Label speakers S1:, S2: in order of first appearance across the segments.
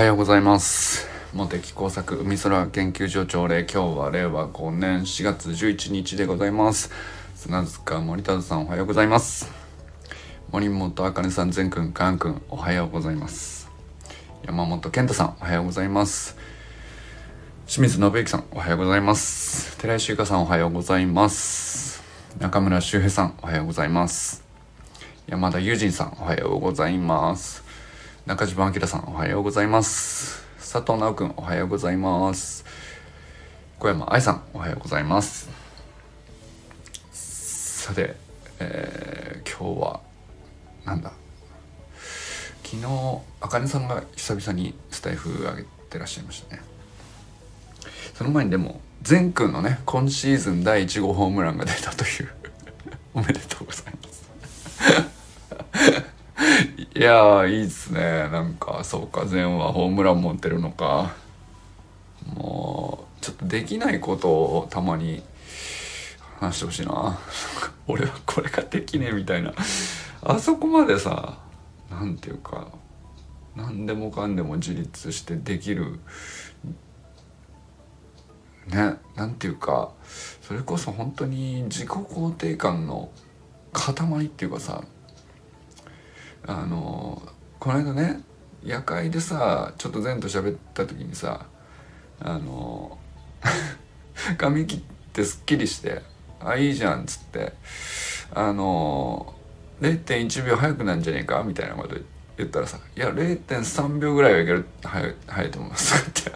S1: はようございます。茂木工作海空研究所朝礼今日は令和5年4月11日でございます。砂塚森田さんおはようございます。森本あかねさん全くんかんくんおはようございます。山本健太さんおはようございます。清水信之さんおはようございます。寺井修香さんおはようございます。中村修平さんおはようございます。山田友人さんおはようございます。中島明さんおはようございます。佐藤直くんおはようございます。小山愛さんおはようございます。さて、えー、今日はなんだ。昨日あかねさんが久々にスタイフ上げてらっしゃいましたね。その前にでも善くんのね今シーズン第1号ホームランが出たという。おめでとうございます。いやいいっすね。なんかそうか善はホームラン持ってるのか。もうちょっとできないことをたまに話してほしいな。俺はこれができねえみたいな。あそこまでさ何ていうか何でもかんでも自立してできるねなんていうかそれこそ本当に自己肯定感の塊っていうかさあのこの間ね夜会でさちょっと前と喋った時にさあの 髪切ってすっきりして「あいいじゃん」っつってあの0.1秒早くなんじゃねえかみたいなこと言ったらさ「いや0.3秒ぐらいはいける早い早いと思います」って。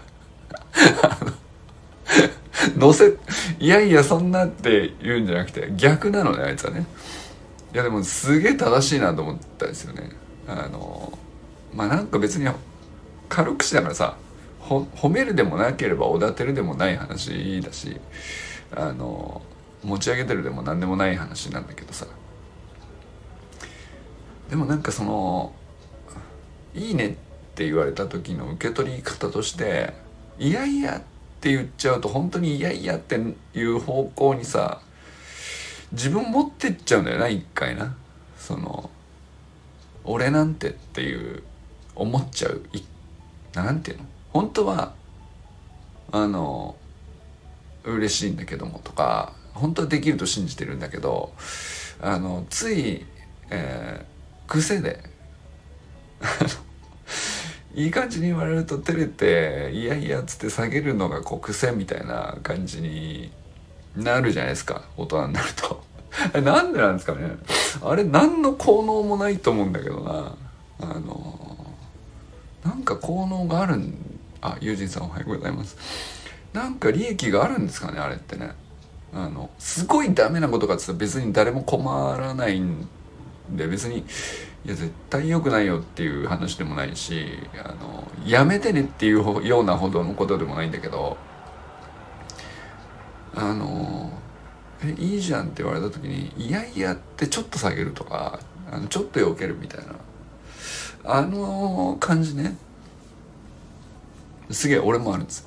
S1: 乗せいやいやそんなって言うんじゃなくて逆なのねあいつはね。いやでもすげえ正しいなと思ったんですよね。あのまあなんか別に軽口だからさ褒めるでもなければおだてるでもない話だしあの持ち上げてるでも何でもない話なんだけどさ。でもなんかその「いいね」って言われた時の受け取り方として「いやいや」って言っちゃうと本当に「いやいや」っていう方向にさ自分持ってっちゃうんだよな一回な。その俺なんてっていう思っちゃう。なんていうの？本当はあの嬉しいんだけどもとか本当はできると信じてるんだけどあのつい、えー、癖でいい感じに言われると照れていやいやっつって下げるのがこう癖みたいな感じになるじゃないですか大人になると。なんでなんですかね。あれ何の効能もないと思うんだけどな。あのなんか効能があるんあ友人さんおはようございます。なんか利益があるんですかねあれってね。あのすごいダメなことかって言ったら別に誰も困らないんで別にいや絶対良くないよっていう話でもないしあのやめてねっていうようなほどのことでもないんだけどあのえいいじゃんって言われた時にいやいやってちょっと下げるとかあのちょっと避けるみたいな。あの感じね。すげえ俺もあるんです。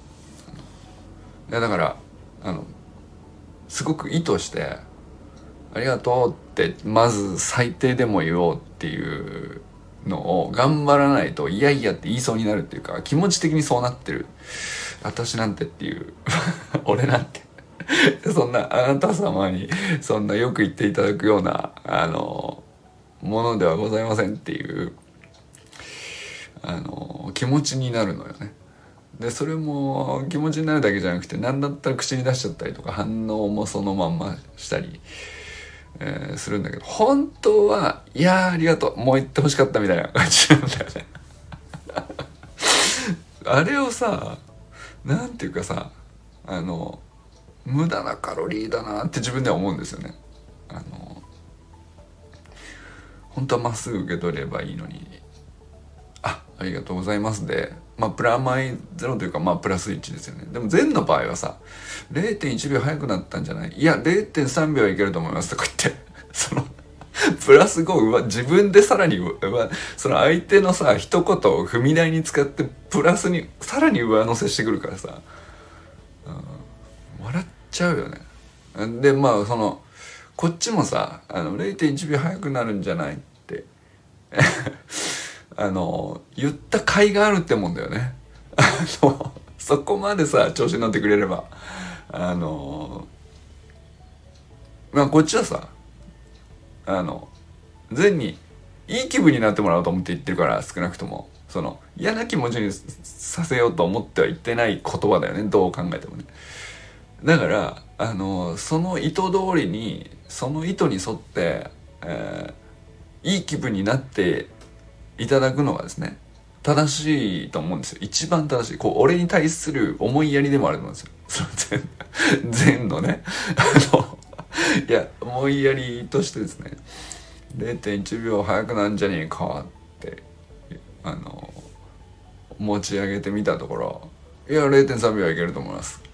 S1: いやだからあのすごく意図して「ありがとう」ってまず最低でも言おうっていうのを頑張らないと「いやいや」って言いそうになるっていうか気持ち的にそうなってる。私なんてっていう。俺なんて。そんなあなた様にそんなよく言っていただくようなあのものではございませんっていうあの気持ちになるのよね。でそれも気持ちになるだけじゃなくて何だったら口に出しちゃったりとか反応もそのまんましたり、えー、するんだけど本当はいやありがとうもう言ってほしかったみたいな感じなんだよね。あれをさなんていうかさあの無駄なカロリーだなって自分では思うんですよね。あの本当はまっすぐ受け取ればいいのにあありがとうございますでまあプラマイゼロというかまあプラス1ですよね。でも善の場合はさ0.1秒早くなったんじゃない？いや0.3秒はいけると思いますとか言って そのプラス5自分でさらにその相手のさ一言を踏み台に使ってプラスにさらに上乗せしてくるからさ、うん、ちゃうよね。でまあそのこっちもさあの0.1秒早くなるんじゃないって あの言った甲斐があるってもんだよね。あのそこまでさ調子に乗ってくれればあのまあこっちはさあの善にいい気分になってもらおうと思って言ってるから少なくとも。その嫌な気持ちにさせようと思っては言ってない言葉だよねどう考えてもね。だからあのその意図通りにその意図に沿って、えー、いい気分になっていただくのがですね正しいと思うんですよ。一番正しい。こう俺に対する思いやりでもあると思うんですよ。その善善のね。あのいや思いやりとしてですね0.1秒早くなんじゃねえかってあの持ち上げてみたところいや0.3秒はいけると思います。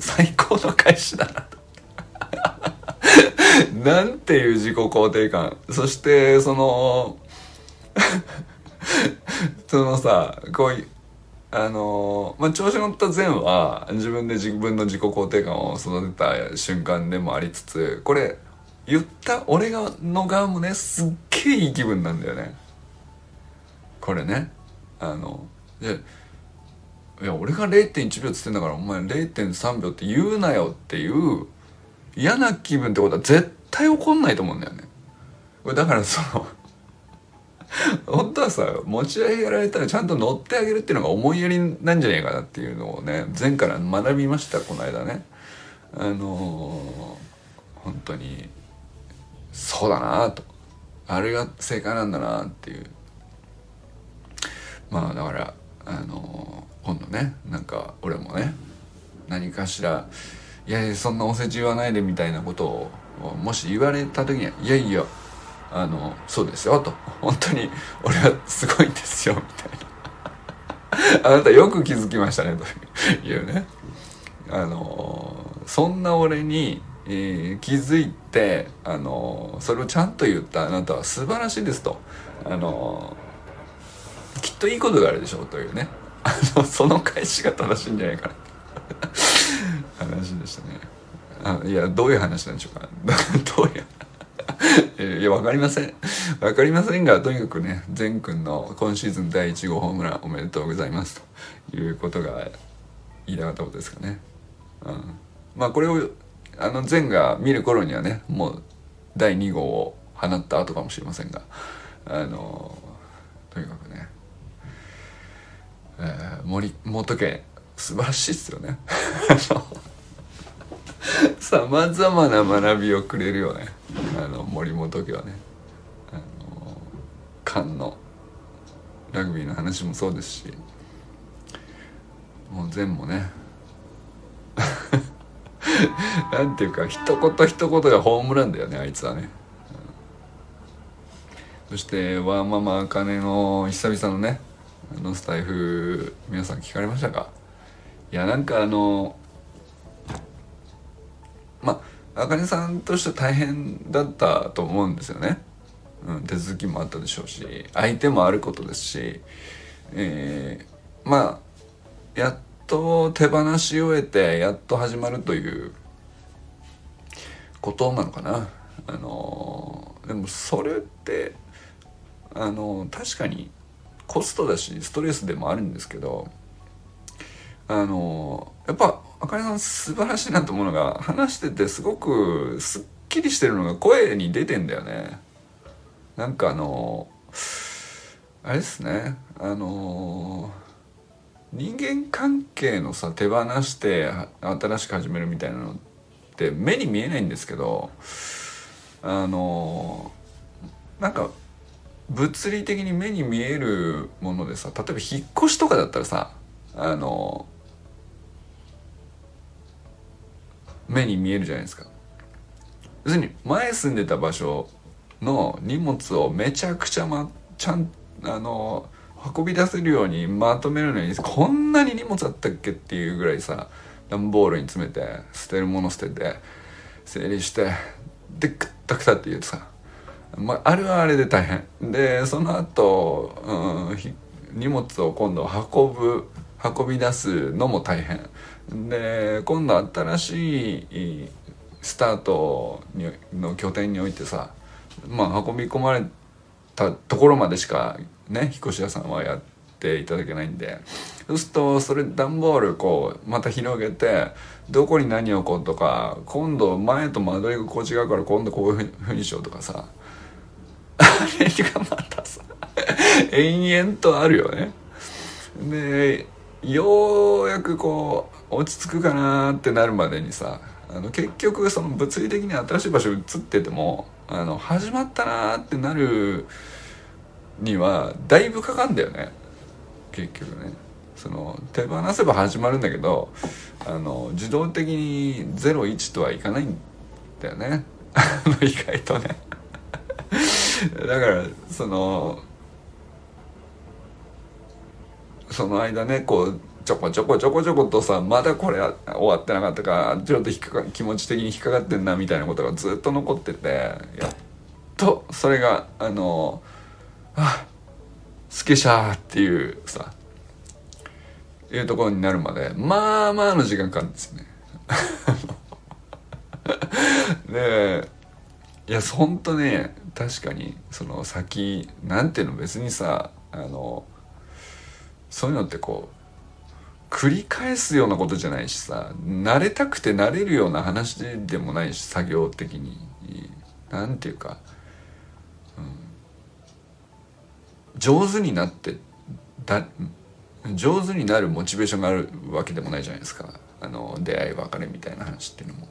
S1: 最高の返しだなと。なんていう自己肯定感。そしてその そのさこういうあのまあ調子乗った善は自分で自分の自己肯定感を育てた瞬間でもありつつこれ言った俺がの側もねすっげえいい気分なんだよね。これね。あのでいや俺が0.1秒っつってんだからお前0.3秒って言うなよっていう嫌な気分ってことは絶対起こんないと思うんだよね。だからその 本当はさ持ち上げられたらちゃんと乗ってあげるっていうのが思いやりなんじゃねえかなっていうのをね前から学びましたこの間ね。あのー、本当にそうだなと。あれが正解なんだなっていう。まあだからあのー、今度ねなんか俺もね何かしらいやいやそんなお世辞言わないでみたいなことをもし言われた時にはいやいやあのそうですよと。本当に俺はすごいんですよみたいな。あなたよく気づきましたねというね。あのそんな俺にえー、気づいて、あのそれをちゃんと言ったあなたは素晴らしいですと、あのきっといいことがあるでしょうというね。あのその返しが正しいんじゃないかな。話でしたね。あいやどういう話なんでしょうか。どういういや分かりません。分かりませんがとにかくね善くんの今シーズン第1号ホームランおめでとうございます。ということが言いたかったことですかね、うん、まあこれをあの前が見る頃にはねもう第2号を放った後かもしれませんがあのとにかく、えー、森本家素晴らしいっすよね。さまざまな学びをくれるよね。あの森本家はね。あの菅のラグビーの話もそうですし。もう全もね。なんていうか一言一言がホームランだよねあいつはね、そしてワーママあかねの久々のねあのスタイフ皆さん聞かれましたか？いやなんかあのまああかねさんとして大変だったと思うんですよね、うん、手続きもあったでしょうし相手もあることですしえー、まあやっと手放し終えてやっと始まるということなのかな。あのでもそれってあの確かにコストだしストレスでもあるんですけどあのやっぱあかねさん素晴らしいなと思うのが話しててすごくすっきりしてるのが声に出てんだよね。なんかあのあれですねあの人間関係のさ手放して新しく始めるみたいなのって目に見えないんですけどあのなんか物理的に目に見えるものでさ例えば引っ越しとかだったらさあの目に見えるじゃないですか。要するに前住んでた場所の荷物をめちゃくちゃまちゃんあの運び出せるようにまとめるのにこんなに荷物あったっけっていうぐらいさ段ボールに詰めて捨てるもの捨てて整理してでくったくたって言うとさ、まあ、あれはあれで大変。でその後、うん、荷物を今度運ぶ運び出すのも大変。で今度新しいスタートの拠点においてさまあ運び込まれたところまでしかね引っ越し屋さんはやっていただけないんで。そうするとそれ段ボールこうまた広げてどこに何を置こうとか今度前と間取りがこう違うから今度こういうふうにしようとかさ。れがまたさ延々とあるよね。でようやくこう落ち着くかなってなるまでにさあの結局その物理的に新しい場所移っててもあの始まったなってなるにはだいぶかかるんだよね。結局ね。その手放せば始まるんだけどあの自動的に01とはいかないんだよね。意外とね。だからそのその間ねこうちょこちょこちょこちょことさまだこれ終わってなかったかちょっと気持ち的に引っかかってんなみたいなことがずっと残っててやっとそれがあのあスケシャーっていうさいうところになるまでまあまあの時間かかるんですね。でいやほんとね確かにその先なんていうの別にさあのそういうのってこう繰り返すようなことじゃないしさ慣れたくて慣れるような話でもないし作業的に。何て言うか、うん、上手になってだ上手になるモチベーションがあるわけでもないじゃないですか。あの出会い別れみたいな話っていうのも。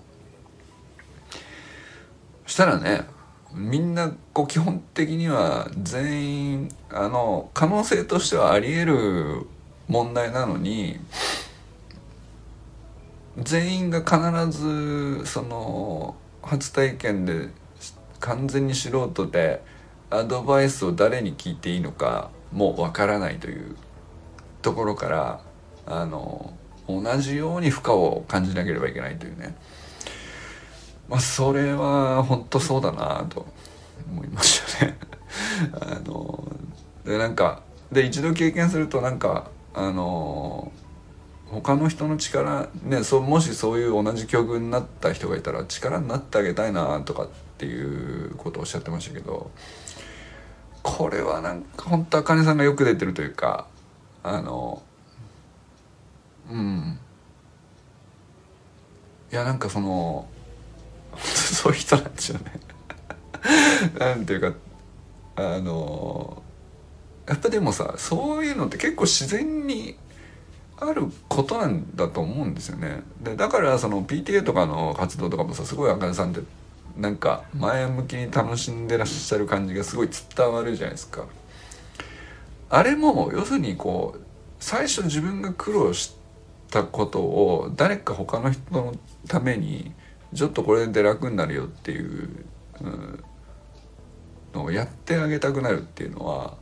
S1: したらねみんなこう基本的には全員あの可能性としてはあり得る問題なのに全員が必ずその初体験で完全に素人でアドバイスを誰に聞いていいのかもうわからないというところからあの同じように負荷を感じなければいけないというね。まあそれは本当そうだなと思いましたね。あのでなんかで一度経験するとなんかあの他の人の力ねそもしそういう同じ境遇になった人がいたら力になってあげたいなとかっていうことをおっしゃってましたけどこれはなんか本当あかねさんがよく出てるというかあのうん。いやなんかその そういう人なんですよね。なんていうかあのやっぱでもさそういうのって結構自然にあることなんだと思うんですよね。でだからその PTA とかの活動とかもさすごいあかねさんってなんか前向きに楽しんでらっしゃる感じがすごい伝わるじゃないですか。あれも要するにこう最初自分が苦労したことを誰か他の人のためにちょっとこれで楽になるよっていう、のをやってあげたくなるっていうのは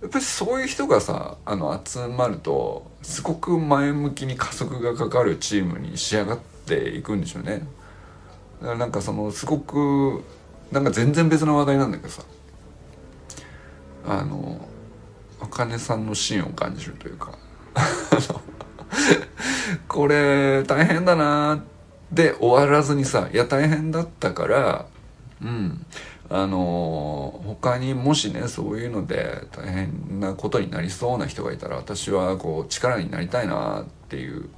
S1: やっぱりそういう人がさあの集まるとすごく前向きに加速がかかるチームに仕上がっていくんでしょうね。だからなんかそのすごくなんか全然別の話題なんだけどさあのあかねさんの芯を感じるというか これ大変だなってで終わらずにさいや大変だったからうんあの他にもしねそういうので大変なことになりそうな人がいたら私はこう力になりたいなっていう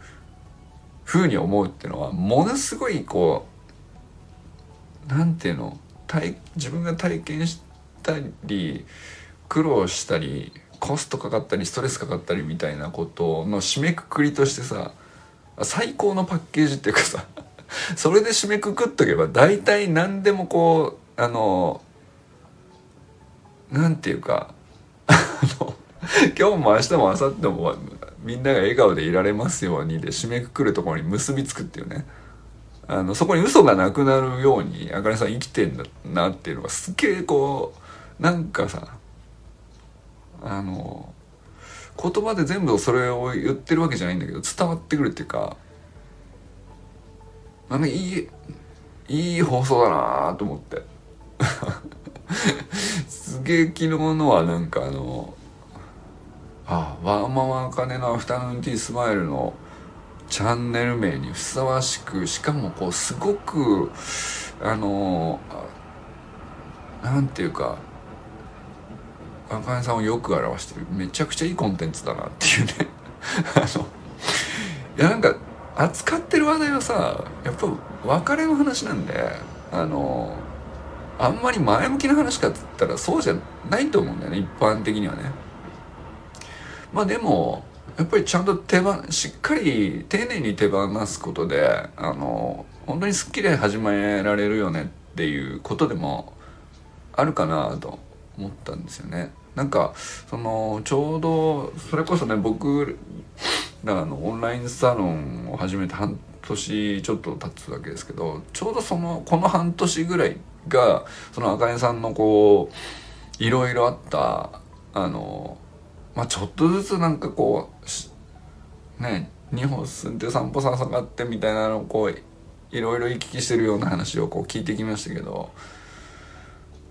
S1: ふうに思うっていうのはものすごいこうなんていうの自分が体験したり苦労したりコストかかったりストレスかかったりみたいなことの締めくくりとしてさ最高のパッケージっていうかさ それで締めくくっとけば大体何でもこうあのなんていうか あの今日も明日も明後日もみんなが笑顔でいられますようにで締めくくるところに結びつくっていうね。あのそこに嘘がなくなるようにあかねさん生きてんだなっていうのがすっげえこうなんかさあの言葉で全部それを言ってるわけじゃないんだけど伝わってくるっていうかなんかいいいい放送だなと思って。すげえ昨日のはなんかあのあワーママあかねのアフタヌーンティースマイルのチャンネル名にふさわしくしかもこうすごくあのなんていうか赤根さんをよく表してる。めちゃくちゃいいコンテンツだなっていうね。あのいやなんか扱ってる話題はさやっぱ別れの話なんであのあんまり前向きな話かっつったらそうじゃないと思うんだよね一般的にはね。まあでもやっぱりちゃんと手放しっかり丁寧に手放すことであの本当にすっきり始められるよねっていうことでもあるかなと。思ったんですよね。なんかそのちょうどそれこそね僕らのオンラインサロンを始めて半年ちょっと経つわけですけどちょうどそのこの半年ぐらいがその赤根さんのこういろいろあったあのまあちょっとずつなんかこうね2歩進んで3歩下がってみたいなのをこういろいろ行き来してるような話をこう聞いてきましたけど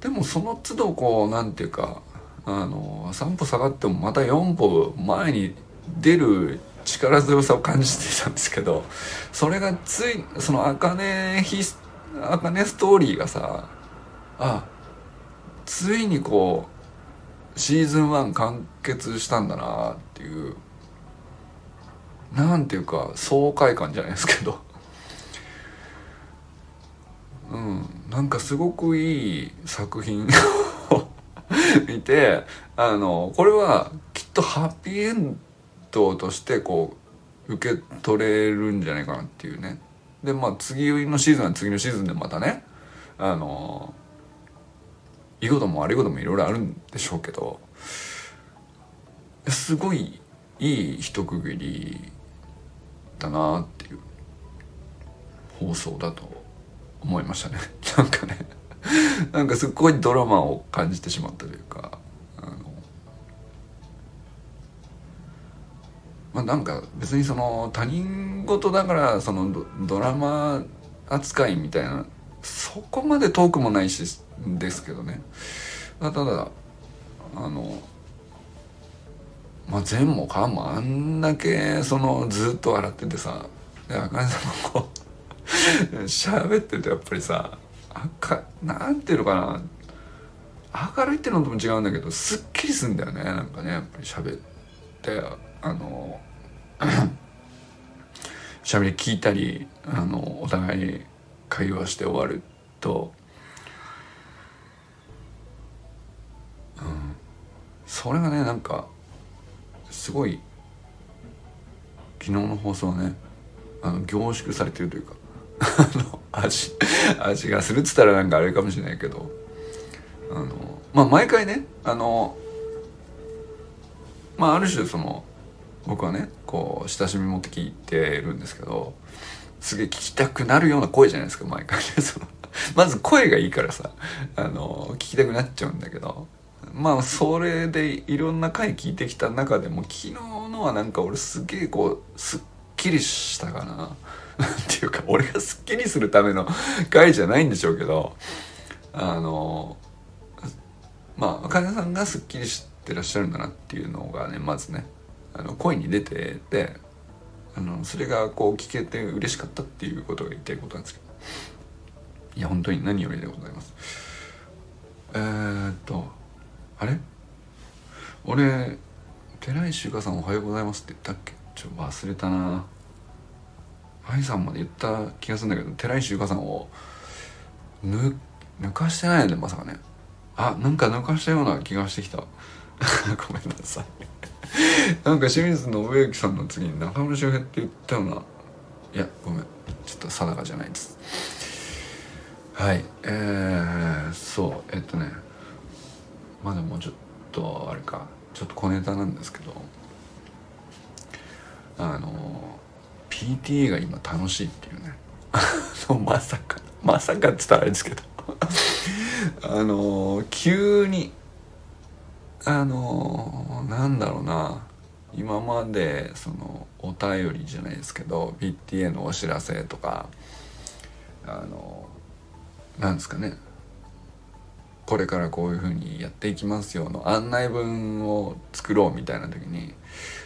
S1: でもその都度こうなんていうかあの3歩下がってもまた4歩前に出る力強さを感じていたんですけどそれがついそのあかねヒあかねストーリーがさあついにこうシーズン1完結したんだなっていうなんていうか爽快感じゃないですけど。うん。なんかすごくいい作品を 見てあのこれはきっとハッピーエンドとしてこう受け取れるんじゃないかなっていうね。でまあ次のシーズンは次のシーズンでまたねあのいいことも悪いこともいろいろあるんでしょうけどすごいいい一区切りだなっていう放送だと思いましたね。なんかね。なんかすっごいドラマを感じてしまったというかあの。まあなんか別にその他人事だからそのドラマ扱いみたいなそこまで遠くもないしですけどね。ただあの。まあ善もかもあんだけそのずっと笑っててさ。で赤根さんもこう 喋ってるとやっぱりさかなんていうのかな。明るいってのとも違うんだけどすっきりすんだよね。なんかねやっぱり喋ってあの 喋り聞いたりあのお互いに会話して終わると、うん、それがねなんかすごい昨日の放送はねあの凝縮されてるというか あの味味がするっつったらなんかあれかもしれないけど。あのまあ毎回ねあのまあある種その僕はねこう親しみ持って聞いてるんですけどすげえ聞きたくなるような声じゃないですか毎回ね。そのまず声がいいからさあの聞きたくなっちゃうんだけどまあそれでいろんな回聞いてきた中でも昨日のはなんか俺すげえこうすっきりしたかな。っていうか俺がすっきりするための回じゃないんでしょうけどあのまあ茜さんがすっきりしてらっしゃるんだなっていうのがねまずねあの声に出ててあのそれがこう聞けて嬉しかったっていうことが言いたいことなんですけど。いや本当に何よりでございます。えー、っとあれ？俺寺石ゆかさんおはようございますって言ったっけ？ちょっと忘れたな。愛さんまで言った気がするんだけど寺石ゆかさんを抜抜かしてないよねまさかね。あなんか抜かしたような気がしてきた。ごめんなさい。なんか清水信之さんの次に中村周平って言ったような。いやごめん。ちょっと定かじゃないです。はい。えー、そう。えっとね。まだもうちょっとあれか。ちょっと小ネタなんですけど。あの PTA が今楽しいっていうね。まさか。まさかっつったらあれですけど。あの急にあのなんだろうな。今までそのお便りじゃないですけど PTA のお知らせとかあのなんですかね。これからこういうふうにやっていきますよの案内文を作ろうみたいな時に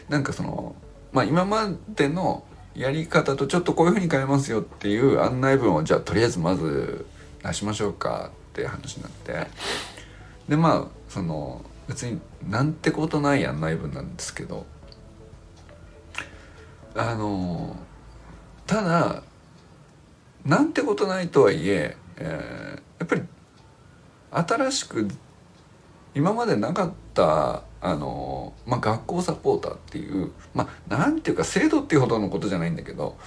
S1: なんかそのまあ今までのやり方とちょっとこういうふうに変えますよっていう案内文をじゃあとりあえずまず出しましょうかって話になって。でまあその別になんてことない案内文なんですけど。あのただなんてことないとはいええー、やっぱり新しく今までなかったあの、まあ、学校サポーターっていうまあなんていうか制度っていうほどのことじゃないんだけど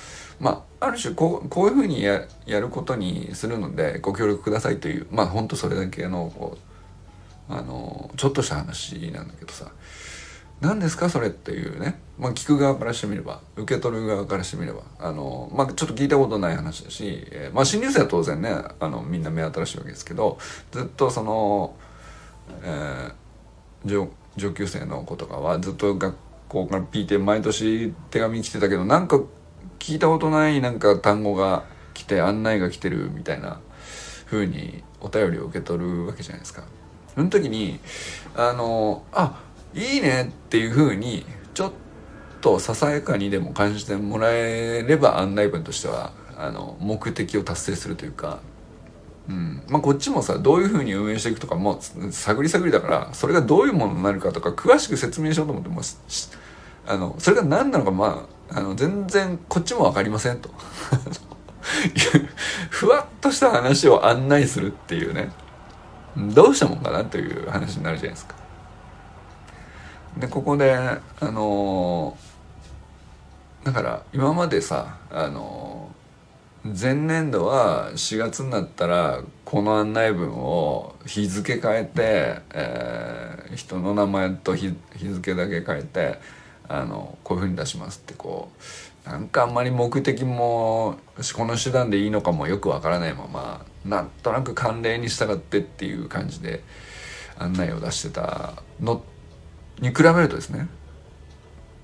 S1: まあある種こうこういうふうにややることにするのでご協力くださいというまあほんとそれだけのこうあのちょっとした話なんだけどさ。何ですかそれっていうね、まあ、聞く側からしてみれば受け取る側からしてみればあの、まあ、ちょっと聞いたことない話だし、えー、まあ、新入生は当然ねあのみんな目新しいわけですけどずっとその、えー、上級生の子とかはずっと学校から PTA 毎年手紙来てたけどなんか聞いたことないなんか単語が来て案内が来てるみたいな風にお便りを受け取るわけじゃないですか。その時にあのあいいねっていうふうにちょっとささやかにでも感じてもらえれば案内文としてはあの目的を達成するというか、うん。まあ、こっちもさどういうふうに運営していくとかも探り探りだからそれがどういうものになるかとか詳しく説明しようと思ってもあのそれが何なのかまああの全然こっちも分かりませんと。ふわっとした話を案内するっていうね。どうしたもんかなという話になるじゃないですか。でここであのー、だから今までさあのー、前年度は4月になったらこの案内文を日付変えて、えー、人の名前と日付だけ変えてあのこういうふうに出しますってこうなんかあんまり目的もこの手段でいいのかもよくわからないままなんとなく慣例に従ってっていう感じで案内を出してたのに比べるとですね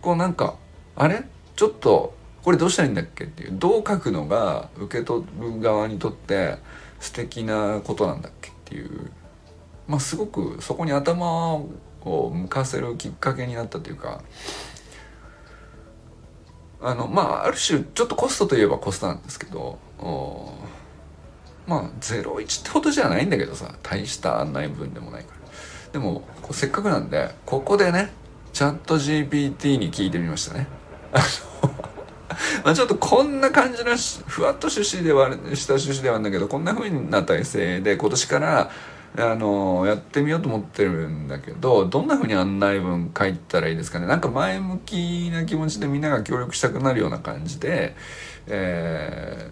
S1: こうなんかあれ？ちょっとこれどうしたらいいんだっけっていうどう書くのが受け取る側にとって素敵なことなんだっけっていう。まあすごくそこに頭を向かせるきっかけになったというか。あのまあある種ちょっとコストといえばコストなんですけどまあ01ってほどじゃないんだけどさ大した案内文でもないから。でもせっかくなんでここでねチャット GPT に聞いてみましたね。まあちょっとこんな感じのふわっと趣旨ではした趣旨ではあるんだけどこんな風になったエッセイで今年からあのやってみようと思ってるんだけどどんな風に案内文書いたらいいですかね？なんか前向きな気持ちでみんなが協力したくなるような感じでえ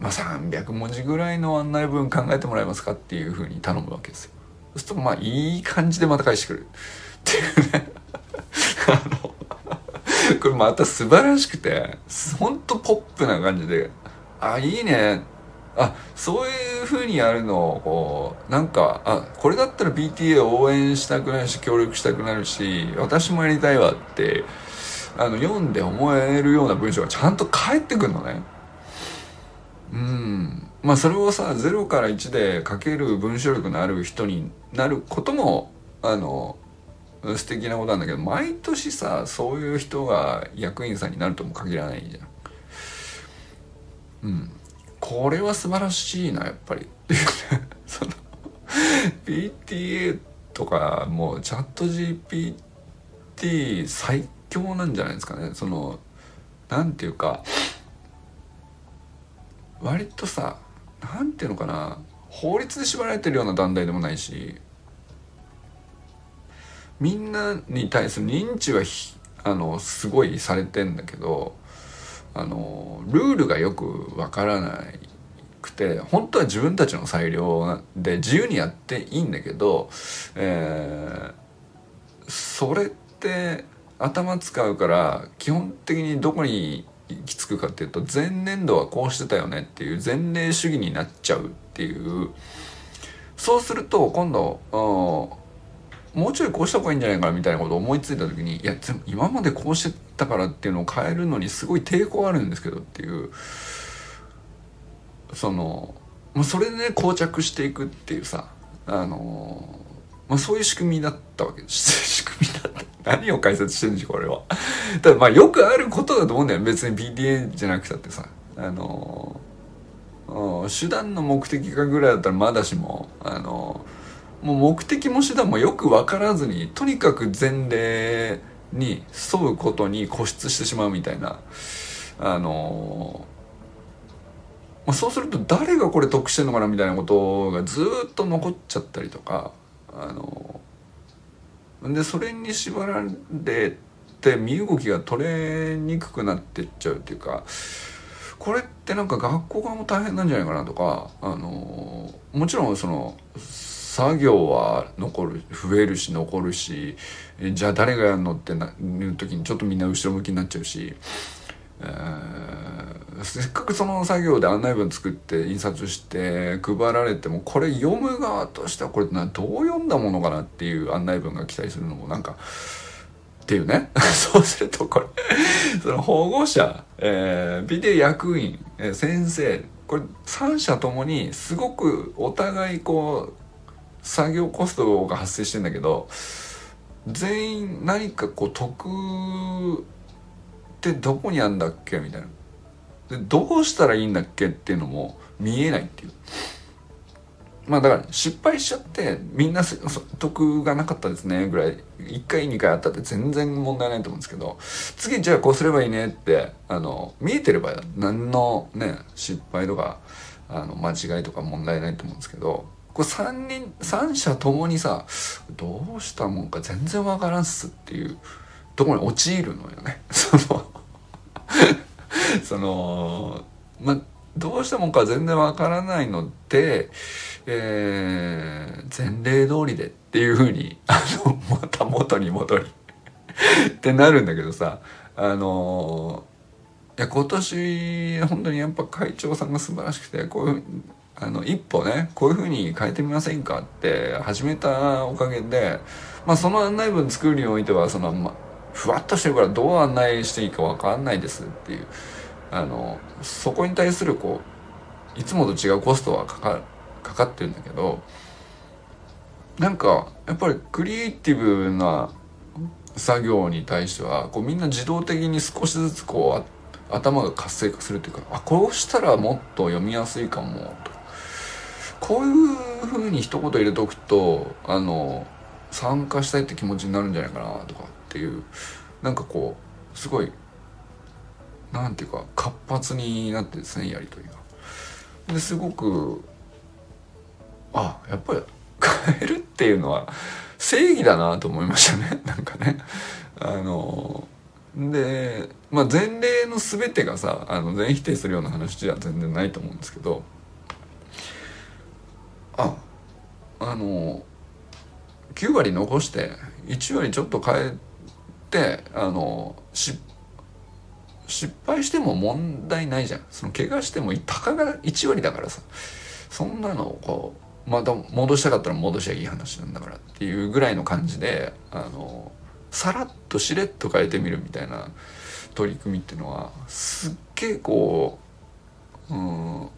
S1: ー、まあ300文字ぐらいの案内文考えてもらえますかっていう風に頼むわけですよ。そうするとまあいい感じでまた返してくる。っていうね。あのこれまた素晴らしくてほんとポップな感じであいいね。あそういう風にやるのをこうなんかあこれだったら PTA 応援したくなるし協力したくなるし私もやりたいわってあの読んで思えるような文章がちゃんと返ってくるのね。うん。まあそれをさ0から1で書ける文章力のある人になることもあの素敵なことなんだけど毎年さそういう人が役員さんになるとも限らないじゃん。うん、これは素晴らしいなやっぱり。っていうねその PTA とかもうチャット GPT 最強なんじゃないですかね。そのなんていうか割とさなんていうのかな法律で縛られてるような団体でもないしみんなに対する認知はあのすごいされてんだけどあのルールがよくわからなくて本当は自分たちの裁量で自由にやっていいんだけど、えー、それって頭使うから基本的にどこに行き着くかっていうと前年度はこうしてたよねっていう前例主義になっちゃうっていう。そうすると今度もうちょいこうした方がいいんじゃないかなみたいなことを思いついた時にいや今までこうしてたからっていうのを変えるのにすごい抵抗あるんですけどっていうそのもうそれでね膠着していくっていうさあのまあ、そういう仕組みだったわけです。仕組みだった。何を解説してるんでしょうこれは。ただまあよくあることだと思うんだよ別に PTA じゃなくたってさ。あの手段の目的かぐらいだったらまだしもあのもう目的も手段もよく分からずにとにかく前例に沿うことに固執してしまうみたいな。あのまあ、そうすると誰がこれ得してんのかなみたいなことがずっと残っちゃったりとか。あのでそれに縛られて身動きが取れにくくなってっちゃうっていうかこれってなんか学校側も大変なんじゃないかなとかあのもちろんその作業は残る増えるし残るしじゃあ誰がやるのってないう時にちょっとみんな後ろ向きになっちゃうし、えー、せっかくその作業で案内文作って印刷して配られてもこれ読む側としてはこれなどう読んだものかなっていう案内文が期待するのもなんかっていうね。そうするとこれその保護者、えー、ビデオ役員、えー、先生これ三者ともにすごくお互いこう作業コストが発生してんだけど全員何かこう得ってどこにあんだっけみたいな。でどうしたらいいんだっけっていうのも見えないっていう。まあだから失敗しちゃってみんな得がなかったですねぐらい。1回2回あったって全然問題ないと思うんですけど次じゃあこうすればいいねってあの見えてれば何のね失敗とかあの間違いとか問題ないと思うんですけどこれ3人3者ともにさどうしたもんか全然わからんっすっていうところに陥るのよね。そのそのまあどうしたもんか全然わからないので、えー、前例通りでっていうふうにあのまた元に戻り ってなるんだけどさあのいや今年本当にやっぱ会長さんが素晴らしくてこういうあの一歩ねこういうふうに変えてみませんかって始めたおかげで、まあ、その案内文作るにおいてはその、ま、ふわっとしてるからどう案内していいか分かんないですっていうあのそこに対するこういつもと違うコストはかかかかってるんだけどなんかやっぱりクリエイティブな作業に対してはこうみんな自動的に少しずつこう頭が活性化するというかあこうしたらもっと読みやすいかもとかこういうふうに一言入れとくとあの参加したいって気持ちになるんじゃないかなとかっていうなんかこうすごいなんていうか活発になってですねやり取りが。ですごくあやっぱり変えるっていうのは正義だなと思いましたね なんかね。あので、まあ、前例の全てがさあの全否定するような話じゃ全然ないと思うんですけどああの9割残して1割ちょっと変えてあの失敗しても問題ないじゃん。その怪我してもたかが1割だからさ。そんなのをこうまた戻したかったら戻しゃいい話なんだからっていうぐらいの感じであのさらっとしれっと変えてみるみたいな取り組みっていうのはすっげえこううん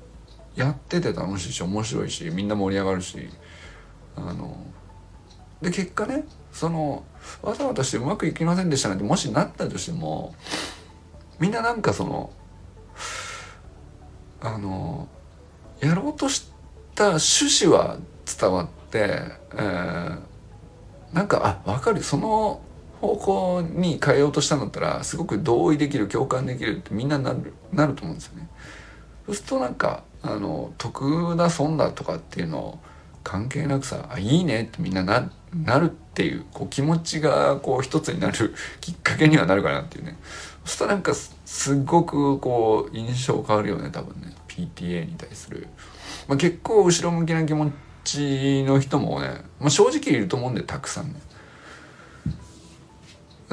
S1: やってて楽しいし面白いしみんな盛り上がるしあので結果ねそのわざわざしてうまくいきませんでしたなんてもしなったとしてもみんななんかそのあのやろうとした趣旨は伝わって、えー、なんかあ分かるその方向に変えようとしたんだったらすごく同意できる共感できるってみんななるなると思うんですよね。そうするとなんかあの得だ損だとかっていうのを関係なくさあいいねってみんなななるっていうこう気持ちがこう一つになる きっかけにはなるかなっていうね。そしたらなんかすっごくこう印象変わるよね多分ね。PTA に対する、まあ、結構後ろ向きな気持ちの人もね、まあ、正直いると思うんでたくさんね。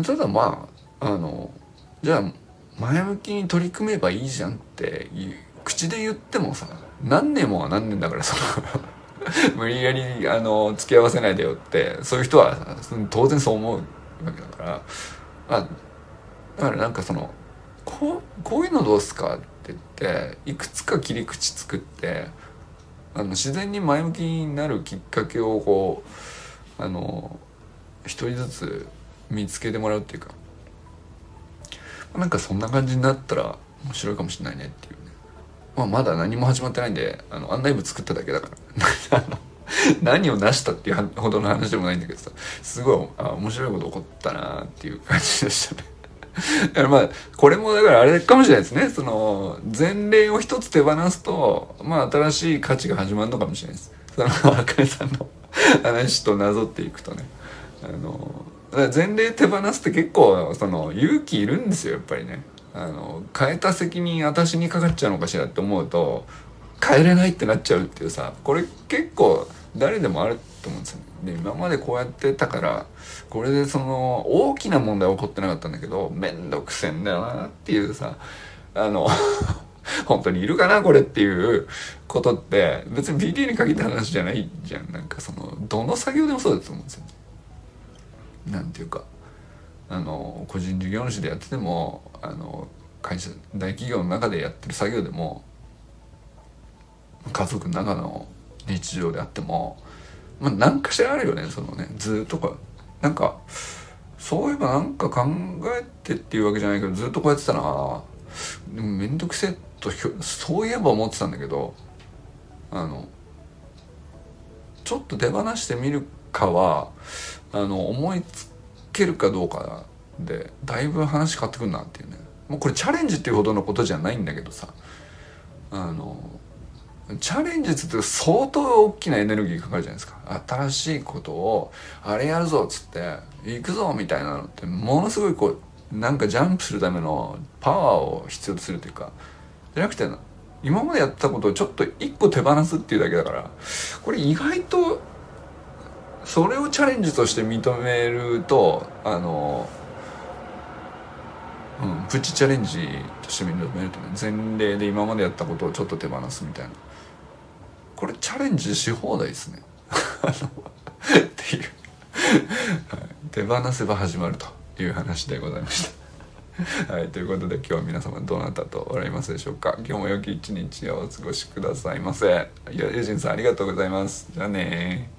S1: ただまああのじゃあ前向きに取り組めばいいじゃんっていう口で言ってもさ何年もは何年だからその 無理やりあの付き合わせないでよってそういう人は当然そう思うわけだからあだからなんかそのこうこういうのどうすかって言っていくつか切り口作ってあの自然に前向きになるきっかけをこうあの一人ずつ見つけてもらうっていうかなんかそんな感じになったら面白いかもしれないねっていう。まあ、まだ何も始まってないんであの案内部作っただけだから。何を成したっていうほどの話でもないんだけどさすごいあ面白いこと起こったなっていう感じでしたね。だからまあこれもだからあれかもしれないですね。その前例を一つ手放すとまあ新しい価値が始まるのかもしれないです。その 若井さんの話となぞっていくとね。あの前例手放すって結構その勇気いるんですよやっぱりね。あの変えた責任私にかかっちゃうのかしらって思うと変えれないってなっちゃうっていうさこれ結構誰でもあると思うんですよね。で今までこうやってたからこれでその大きな問題は起こってなかったんだけど面倒くせえんだよなっていうさあの 本当にいるかなこれっていうことって別に BD に限った話じゃないじゃんなんかそのどの作業でもそうだと思うんですよね。なんていうかあの個人事業主でやっててもあの会社大企業の中でやってる作業でも家族の中の日常であっても、まあ、何かしらあるよねそのねずっとかなんかそういえばなんか考えてっていうわけじゃないけどずっとこうやってたな。でも面倒くせえとそういえば思ってたんだけどあのちょっと手放してみるかはあの思いつけるかどうかでだいぶ話変わってくるなっていうね。もうこれチャレンジっていうほどのことじゃないんだけどさ。あのチャレンジって相当大きなエネルギーかかるじゃないですか。新しいことをあれやるぞっつって行くぞみたいなのってものすごいこうなんかジャンプするためのパワーを必要とするというかじゃなくて今までやったことをちょっと一個手放すっていうだけだからこれ意外とそれをチャレンジとして認めるとあのうんプチチャレンジとして認めるとね前例で今までやったことをちょっと手放すみたいな。これチャレンジし放題ですね。っていう。手放せば始まるという話でございました。はい、ということで今日は皆様どうなったと笑いますでしょうか。今日も良き一日をお過ごしくださいませ。いや、ユジンさんありがとうございます。じゃあね